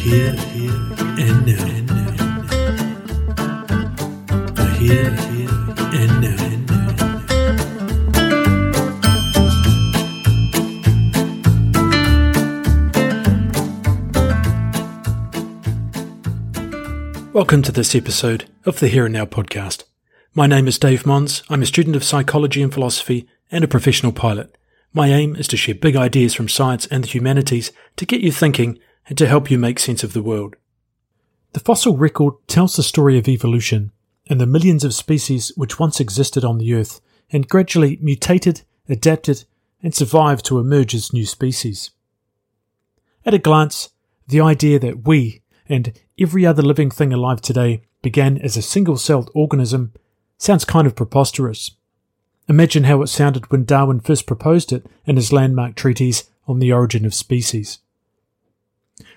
here and now. The here and now. Welcome to this episode of the Here and Now podcast. My name is Dave Mons. I'm a student of psychology and philosophy and a professional pilot. My aim is to share big ideas from science and the humanities to get you thinking and to help you make sense of the world. The fossil record tells the story of evolution and the millions of species which once existed on the Earth and gradually mutated, adapted, and survived to emerge as new species. At a glance, the idea that we and every other living thing alive today began as a single celled organism sounds kind of preposterous. Imagine how it sounded when Darwin first proposed it in his landmark treatise on the origin of species.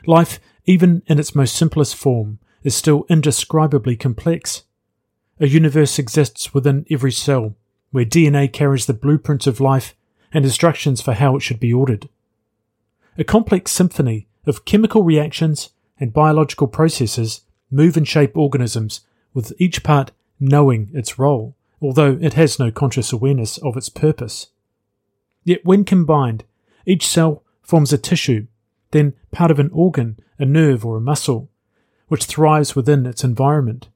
Life, even in its most simplest form, is still indescribably complex. A universe exists within every cell, where DNA carries the blueprints of life and instructions for how it should be ordered. A complex symphony of chemical reactions and biological processes move and shape organisms, with each part knowing its role, although it has no conscious awareness of its purpose. Yet when combined, each cell forms a tissue then part of an organ, a nerve, or a muscle, which thrives within its environment.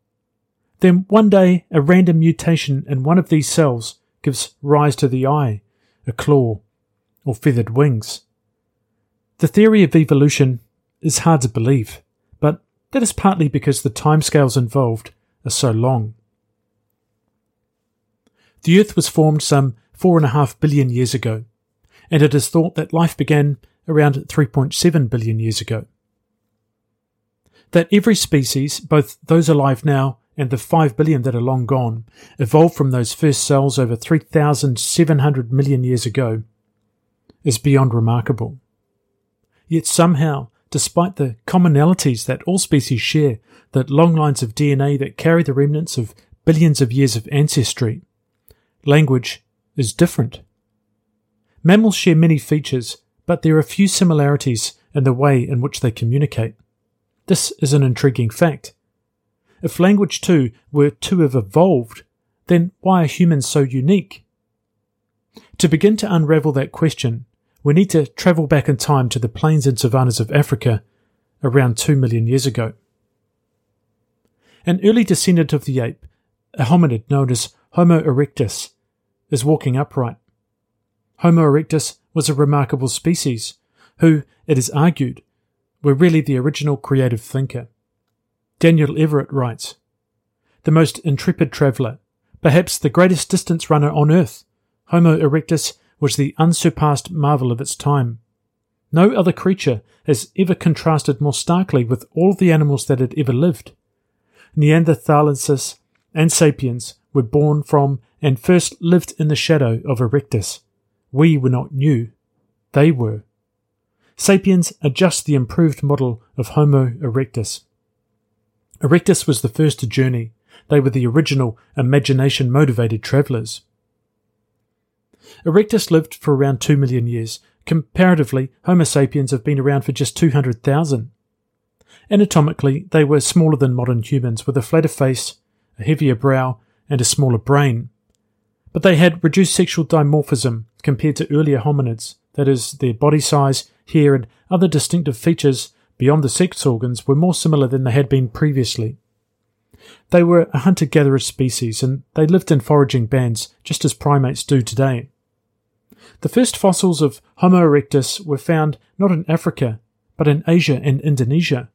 Then one day, a random mutation in one of these cells gives rise to the eye, a claw, or feathered wings. The theory of evolution is hard to believe, but that is partly because the timescales involved are so long. The Earth was formed some four and a half billion years ago, and it is thought that life began around 3.7 billion years ago. That every species, both those alive now and the 5 billion that are long gone, evolved from those first cells over 3,700 million years ago, is beyond remarkable. Yet somehow, despite the commonalities that all species share, that long lines of DNA that carry the remnants of billions of years of ancestry, language is different. Mammals share many features but there are few similarities in the way in which they communicate. This is an intriguing fact. If language too were to have evolved, then why are humans so unique? To begin to unravel that question, we need to travel back in time to the plains and savannas of Africa around 2 million years ago. An early descendant of the ape, a hominid known as Homo erectus, is walking upright. Homo erectus was a remarkable species, who, it is argued, were really the original creative thinker. Daniel Everett writes The most intrepid traveller, perhaps the greatest distance runner on earth, Homo erectus was the unsurpassed marvel of its time. No other creature has ever contrasted more starkly with all the animals that had ever lived. Neanderthalensis and sapiens were born from and first lived in the shadow of Erectus, we were not new, they were. Sapiens are just the improved model of Homo erectus. Erectus was the first to journey. They were the original imagination motivated travellers. Erectus lived for around 2 million years. Comparatively, Homo sapiens have been around for just 200,000. Anatomically, they were smaller than modern humans, with a flatter face, a heavier brow, and a smaller brain. But they had reduced sexual dimorphism compared to earlier hominids, that is, their body size, hair, and other distinctive features beyond the sex organs were more similar than they had been previously. They were a hunter gatherer species and they lived in foraging bands just as primates do today. The first fossils of Homo erectus were found not in Africa, but in Asia and Indonesia.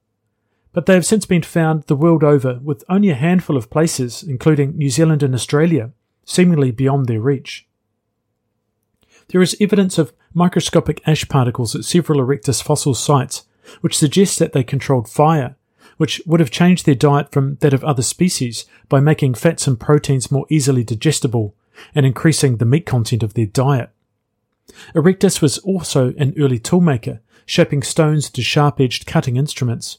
But they have since been found the world over, with only a handful of places, including New Zealand and Australia, seemingly beyond their reach. There is evidence of microscopic ash particles at several Erectus fossil sites, which suggests that they controlled fire, which would have changed their diet from that of other species by making fats and proteins more easily digestible and increasing the meat content of their diet. Erectus was also an early toolmaker, shaping stones into sharp edged cutting instruments,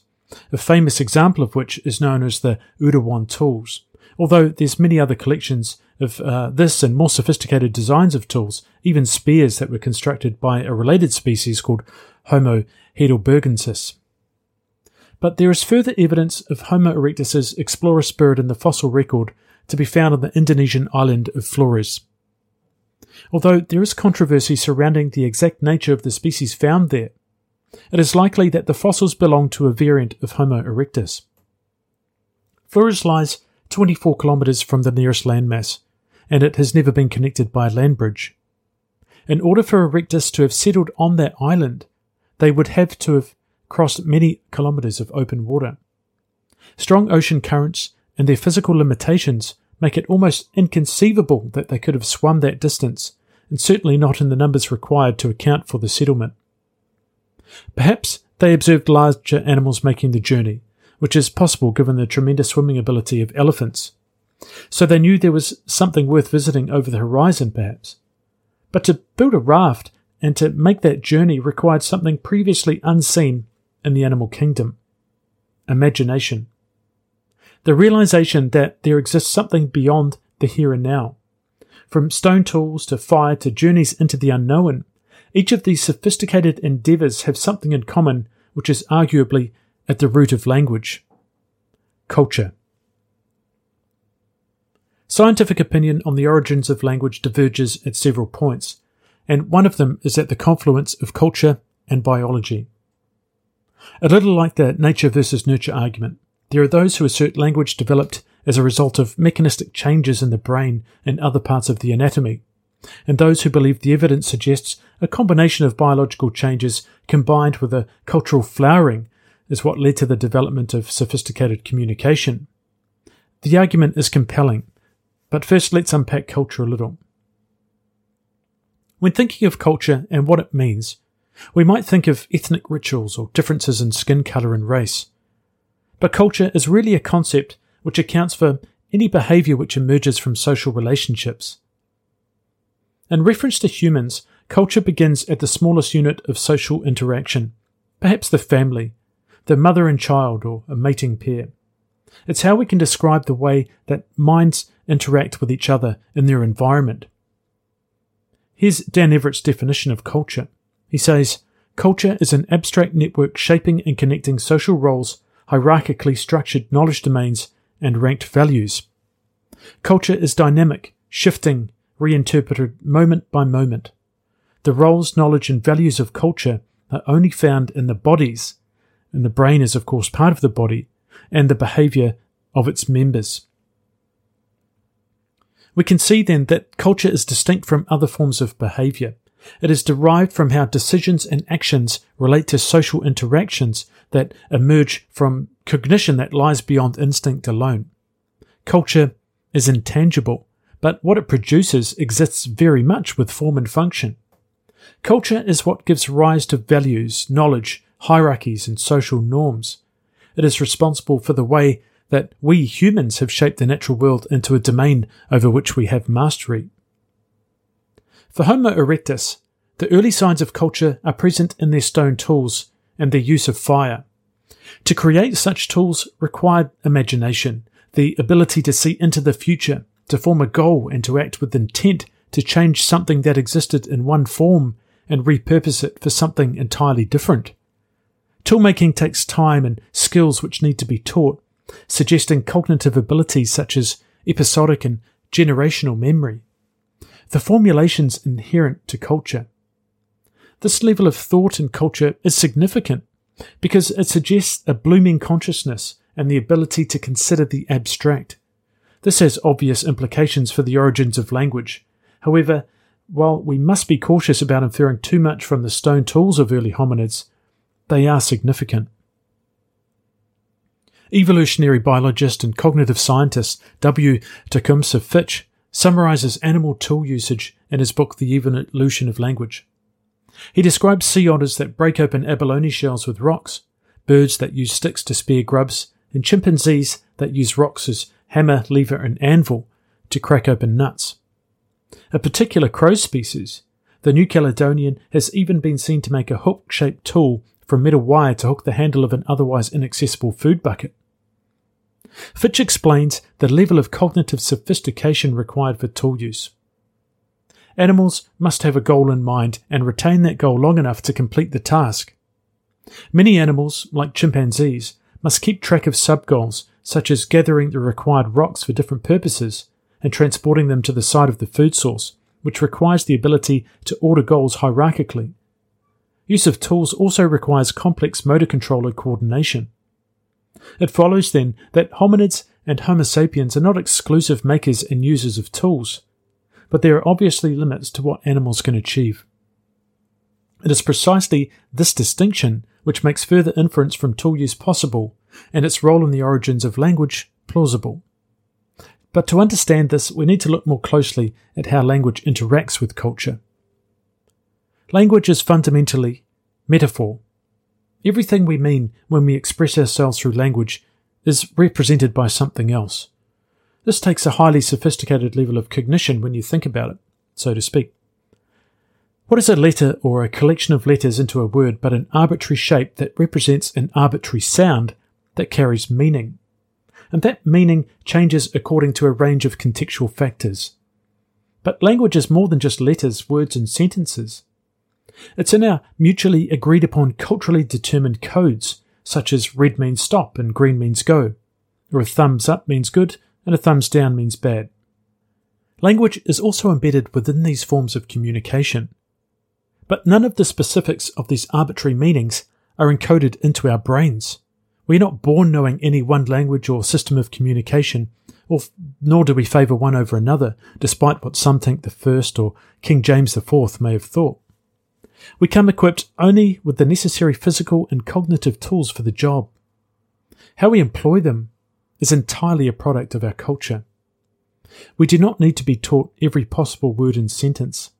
a famous example of which is known as the Oldowan tools, although there's many other collections of uh, this and more sophisticated designs of tools, even spears that were constructed by a related species called Homo heidelbergensis. But there is further evidence of Homo erectus's explorer spirit in the fossil record to be found on the Indonesian island of Flores. Although there is controversy surrounding the exact nature of the species found there, it is likely that the fossils belong to a variant of Homo erectus. Flores lies 24 kilometres from the nearest landmass, and it has never been connected by a land bridge. In order for erectus to have settled on that island, they would have to have crossed many kilometres of open water. Strong ocean currents and their physical limitations make it almost inconceivable that they could have swum that distance, and certainly not in the numbers required to account for the settlement. Perhaps they observed larger animals making the journey, which is possible given the tremendous swimming ability of elephants. So they knew there was something worth visiting over the horizon, perhaps. But to build a raft and to make that journey required something previously unseen in the animal kingdom imagination. The realization that there exists something beyond the here and now. From stone tools to fire to journeys into the unknown, each of these sophisticated endeavours have something in common which is arguably at the root of language culture. Scientific opinion on the origins of language diverges at several points, and one of them is at the confluence of culture and biology. A little like the nature versus nurture argument, there are those who assert language developed as a result of mechanistic changes in the brain and other parts of the anatomy, and those who believe the evidence suggests a combination of biological changes combined with a cultural flowering is what led to the development of sophisticated communication. The argument is compelling, but first let's unpack culture a little. When thinking of culture and what it means, we might think of ethnic rituals or differences in skin colour and race. But culture is really a concept which accounts for any behaviour which emerges from social relationships. In reference to humans, culture begins at the smallest unit of social interaction, perhaps the family, the mother and child, or a mating pair. It's how we can describe the way that minds interact with each other in their environment. Here's Dan Everett's definition of culture. He says, Culture is an abstract network shaping and connecting social roles, hierarchically structured knowledge domains, and ranked values. Culture is dynamic, shifting, reinterpreted moment by moment. The roles, knowledge, and values of culture are only found in the bodies, and the brain is, of course, part of the body, and the behavior of its members. We can see then that culture is distinct from other forms of behavior. It is derived from how decisions and actions relate to social interactions that emerge from cognition that lies beyond instinct alone. Culture is intangible, but what it produces exists very much with form and function. Culture is what gives rise to values, knowledge, hierarchies, and social norms. It is responsible for the way that we humans have shaped the natural world into a domain over which we have mastery. For Homo erectus, the early signs of culture are present in their stone tools and their use of fire. To create such tools required imagination, the ability to see into the future, to form a goal and to act with intent to change something that existed in one form and repurpose it for something entirely different. Toolmaking takes time and skills which need to be taught, suggesting cognitive abilities such as episodic and generational memory. The formulations inherent to culture. This level of thought and culture is significant because it suggests a blooming consciousness and the ability to consider the abstract. This has obvious implications for the origins of language. However, while we must be cautious about inferring too much from the stone tools of early hominids, they are significant. Evolutionary biologist and cognitive scientist W. Tecumseh Fitch summarizes animal tool usage in his book The Evolution of Language. He describes sea otters that break open abalone shells with rocks, birds that use sticks to spear grubs, and chimpanzees that use rocks as hammer, lever, and anvil to crack open nuts. A particular crow species, the New Caledonian, has even been seen to make a hook shaped tool from metal wire to hook the handle of an otherwise inaccessible food bucket. Fitch explains the level of cognitive sophistication required for tool use. Animals must have a goal in mind and retain that goal long enough to complete the task. Many animals, like chimpanzees, must keep track of sub goals, such as gathering the required rocks for different purposes and transporting them to the site of the food source, which requires the ability to order goals hierarchically. Use of tools also requires complex motor controller coordination. It follows then that hominids and Homo sapiens are not exclusive makers and users of tools, but there are obviously limits to what animals can achieve. It is precisely this distinction which makes further inference from tool use possible and its role in the origins of language plausible. But to understand this, we need to look more closely at how language interacts with culture. Language is fundamentally metaphor. Everything we mean when we express ourselves through language is represented by something else. This takes a highly sophisticated level of cognition when you think about it, so to speak. What is a letter or a collection of letters into a word but an arbitrary shape that represents an arbitrary sound that carries meaning? And that meaning changes according to a range of contextual factors. But language is more than just letters, words, and sentences. It's in our mutually agreed upon culturally determined codes, such as red means stop and green means go, or a thumbs up means good and a thumbs down means bad. Language is also embedded within these forms of communication. But none of the specifics of these arbitrary meanings are encoded into our brains. We are not born knowing any one language or system of communication, or nor do we favour one over another, despite what some think the first or King James IV may have thought. We come equipped only with the necessary physical and cognitive tools for the job. How we employ them is entirely a product of our culture. We do not need to be taught every possible word and sentence.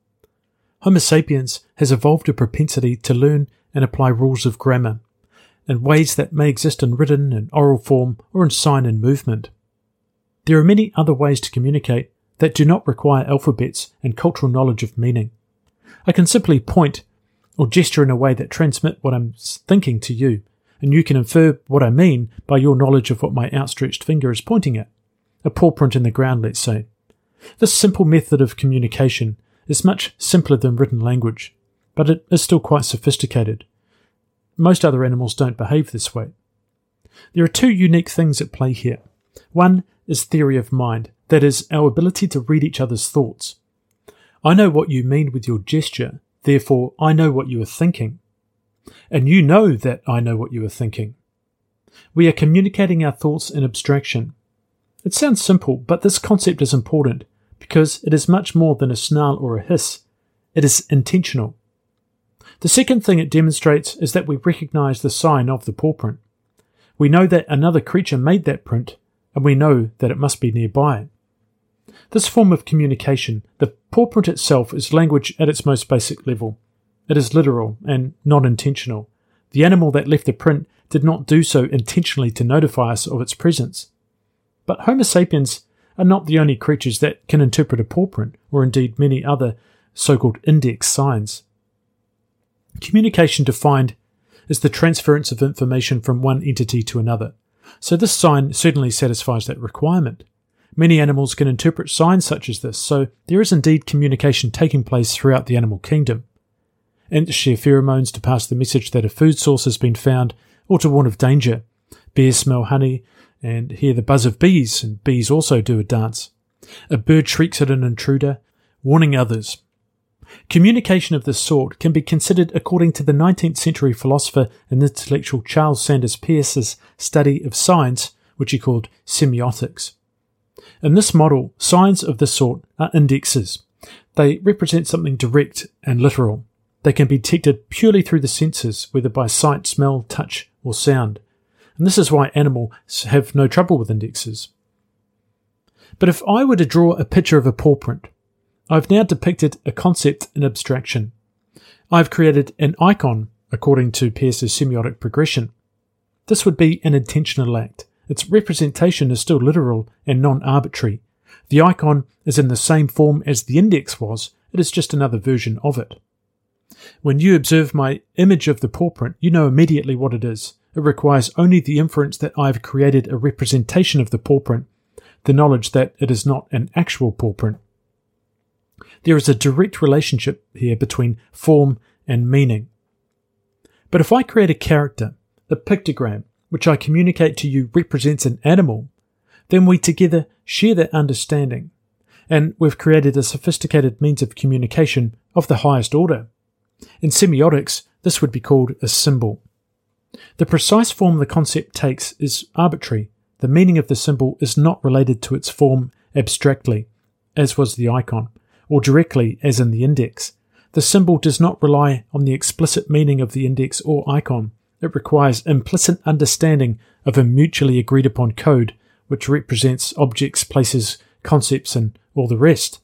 Homo sapiens has evolved a propensity to learn and apply rules of grammar in ways that may exist in written and oral form or in sign and movement. There are many other ways to communicate that do not require alphabets and cultural knowledge of meaning. I can simply point or gesture in a way that transmit what I'm thinking to you, and you can infer what I mean by your knowledge of what my outstretched finger is pointing at. A paw print in the ground, let's say. This simple method of communication is much simpler than written language, but it is still quite sophisticated. Most other animals don't behave this way. There are two unique things at play here. One is theory of mind, that is, our ability to read each other's thoughts. I know what you mean with your gesture, therefore I know what you are thinking. And you know that I know what you are thinking. We are communicating our thoughts in abstraction. It sounds simple, but this concept is important because it is much more than a snarl or a hiss. It is intentional. The second thing it demonstrates is that we recognize the sign of the paw print. We know that another creature made that print, and we know that it must be nearby. This form of communication, the paw print itself, is language at its most basic level. It is literal and non intentional. The animal that left the print did not do so intentionally to notify us of its presence. But Homo sapiens are not the only creatures that can interpret a paw print, or indeed many other so called index signs. Communication defined is the transference of information from one entity to another, so this sign certainly satisfies that requirement. Many animals can interpret signs such as this, so there is indeed communication taking place throughout the animal kingdom. Ants share pheromones to pass the message that a food source has been found or to warn of danger. Bears smell honey and hear the buzz of bees, and bees also do a dance. A bird shrieks at an intruder, warning others. Communication of this sort can be considered according to the 19th century philosopher and intellectual Charles Sanders Peirce's study of signs, which he called semiotics. In this model, signs of this sort are indexes. They represent something direct and literal. They can be detected purely through the senses, whether by sight, smell, touch, or sound. And this is why animals have no trouble with indexes. But if I were to draw a picture of a paw print, I've now depicted a concept in abstraction. I've created an icon according to Peirce's semiotic progression. This would be an intentional act, its representation is still literal and non arbitrary. The icon is in the same form as the index was, it is just another version of it. When you observe my image of the paw print, you know immediately what it is. It requires only the inference that I have created a representation of the paw print, the knowledge that it is not an actual paw print. There is a direct relationship here between form and meaning. But if I create a character, a pictogram, which I communicate to you represents an animal, then we together share that understanding, and we've created a sophisticated means of communication of the highest order. In semiotics, this would be called a symbol. The precise form the concept takes is arbitrary. The meaning of the symbol is not related to its form abstractly, as was the icon, or directly, as in the index. The symbol does not rely on the explicit meaning of the index or icon. It requires implicit understanding of a mutually agreed upon code which represents objects, places, concepts, and all the rest.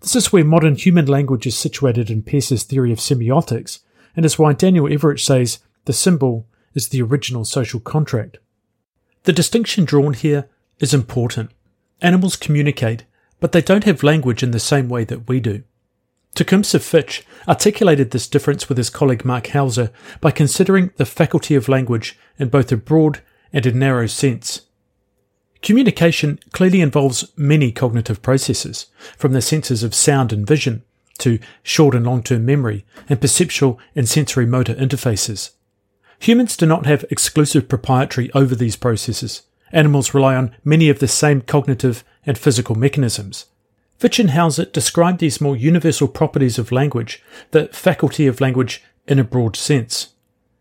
This is where modern human language is situated in Peirce's theory of semiotics, and is why Daniel Everett says the symbol is the original social contract. The distinction drawn here is important. Animals communicate, but they don't have language in the same way that we do. Tecumseh Fitch articulated this difference with his colleague Mark Hauser by considering the faculty of language in both a broad and a narrow sense. Communication clearly involves many cognitive processes, from the senses of sound and vision to short and long term memory and perceptual and sensory motor interfaces. Humans do not have exclusive proprietary over these processes. Animals rely on many of the same cognitive and physical mechanisms. Fitch and Hauser describe these more universal properties of language, the faculty of language in a broad sense.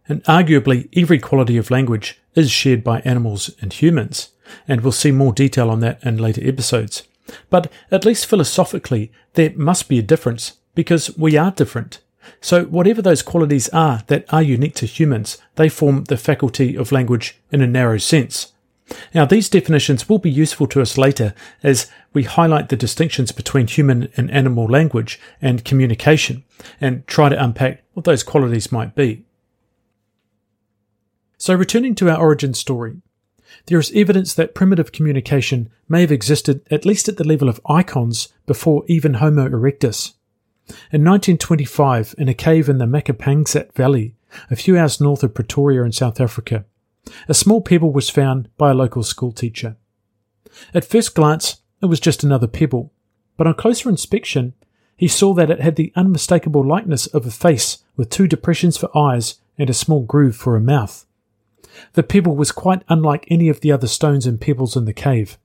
And arguably, every quality of language is shared by animals and humans and we'll see more detail on that in later episodes. But at least philosophically, there must be a difference because we are different. So, whatever those qualities are that are unique to humans, they form the faculty of language in a narrow sense. Now, these definitions will be useful to us later as we highlight the distinctions between human and animal language and communication and try to unpack what those qualities might be. So, returning to our origin story, there is evidence that primitive communication may have existed at least at the level of icons before even Homo erectus. In 1925, in a cave in the Makapansgat Valley, a few hours north of Pretoria in South Africa, a small pebble was found by a local schoolteacher. At first glance, it was just another pebble, but on closer inspection, he saw that it had the unmistakable likeness of a face with two depressions for eyes and a small groove for a mouth. The pebble was quite unlike any of the other stones and pebbles in the cave.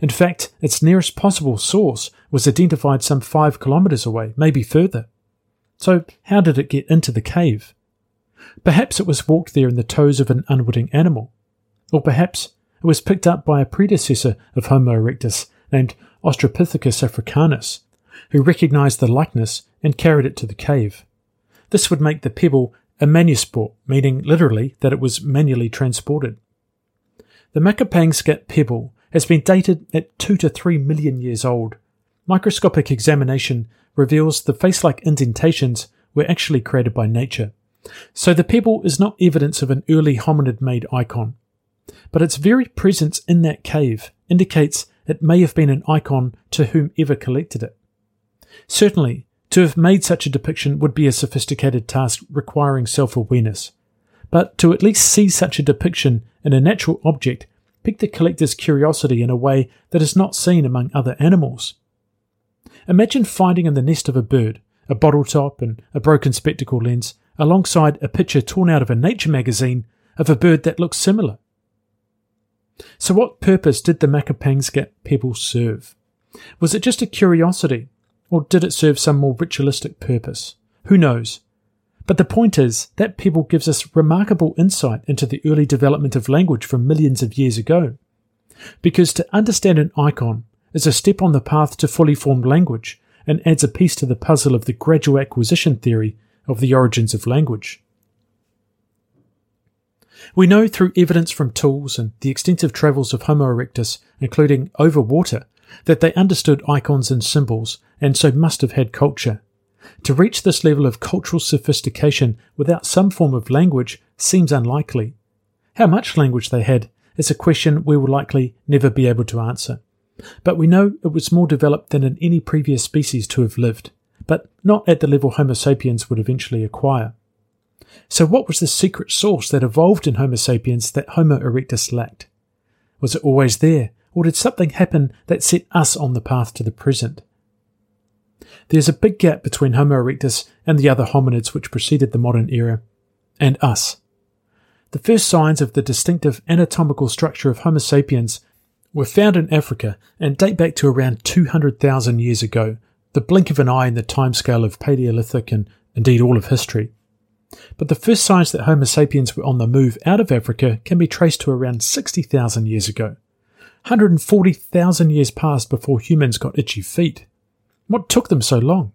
In fact, its nearest possible source was identified some five kilometres away, maybe further. So, how did it get into the cave? Perhaps it was walked there in the toes of an unwitting animal. Or perhaps it was picked up by a predecessor of Homo erectus named Australopithecus africanus, who recognized the likeness and carried it to the cave. This would make the pebble a manuport, meaning literally that it was manually transported. The Makapansgat pebble has been dated at 2 to 3 million years old. Microscopic examination reveals the face like indentations were actually created by nature. So the pebble is not evidence of an early hominid made icon, but its very presence in that cave indicates it may have been an icon to whomever collected it. Certainly, to have made such a depiction would be a sophisticated task requiring self awareness. But to at least see such a depiction in a natural object piqued the collector's curiosity in a way that is not seen among other animals. Imagine finding in the nest of a bird a bottle top and a broken spectacle lens alongside a picture torn out of a nature magazine of a bird that looks similar. So, what purpose did the Makapansgat pebble serve? Was it just a curiosity or did it serve some more ritualistic purpose? Who knows? But the point is, that pebble gives us remarkable insight into the early development of language from millions of years ago. Because to understand an icon is a step on the path to fully formed language and adds a piece to the puzzle of the gradual acquisition theory of the origins of language. We know through evidence from tools and the extensive travels of Homo erectus, including over water, that they understood icons and symbols and so must have had culture. To reach this level of cultural sophistication without some form of language seems unlikely. How much language they had is a question we will likely never be able to answer. But we know it was more developed than in any previous species to have lived, but not at the level Homo sapiens would eventually acquire. So, what was the secret sauce that evolved in Homo sapiens that Homo erectus lacked? Was it always there, or did something happen that set us on the path to the present? There's a big gap between Homo erectus and the other hominids which preceded the modern era, and us. The first signs of the distinctive anatomical structure of Homo sapiens were found in Africa and date back to around 200,000 years ago, the blink of an eye in the timescale of Paleolithic and indeed all of history. But the first signs that Homo sapiens were on the move out of Africa can be traced to around 60,000 years ago. 140,000 years passed before humans got itchy feet. What took them so long?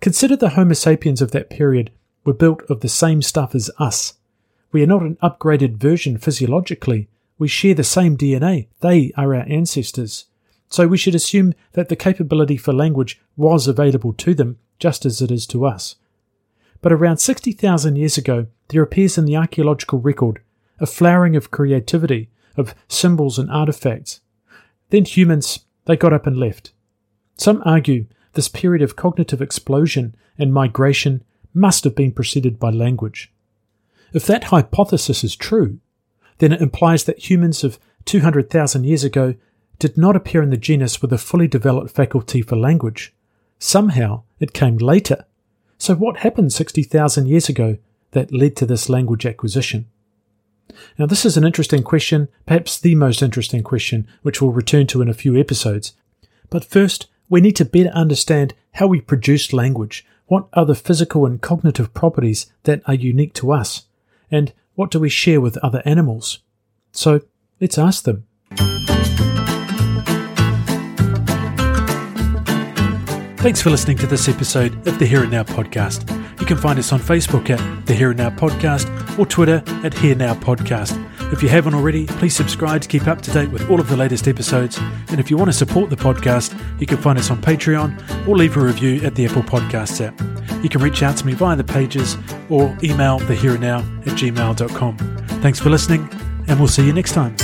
Consider the Homo sapiens of that period were built of the same stuff as us. We are not an upgraded version physiologically. We share the same DNA. They are our ancestors. So we should assume that the capability for language was available to them just as it is to us. But around 60,000 years ago, there appears in the archaeological record a flowering of creativity, of symbols and artifacts. Then humans, they got up and left. Some argue this period of cognitive explosion and migration must have been preceded by language. If that hypothesis is true, then it implies that humans of 200,000 years ago did not appear in the genus with a fully developed faculty for language. Somehow it came later. So what happened 60,000 years ago that led to this language acquisition? Now, this is an interesting question, perhaps the most interesting question, which we'll return to in a few episodes. But first, we need to better understand how we produce language. What are the physical and cognitive properties that are unique to us? And what do we share with other animals? So, let's ask them. Thanks for listening to this episode of the Here and Now podcast. You can find us on Facebook at the Here and Now podcast or Twitter at Here Now podcast. If you haven't already, please subscribe to keep up to date with all of the latest episodes. And if you want to support the podcast, you can find us on Patreon or leave a review at the Apple Podcasts app. You can reach out to me via the pages or email the here and now at gmail.com. Thanks for listening, and we'll see you next time.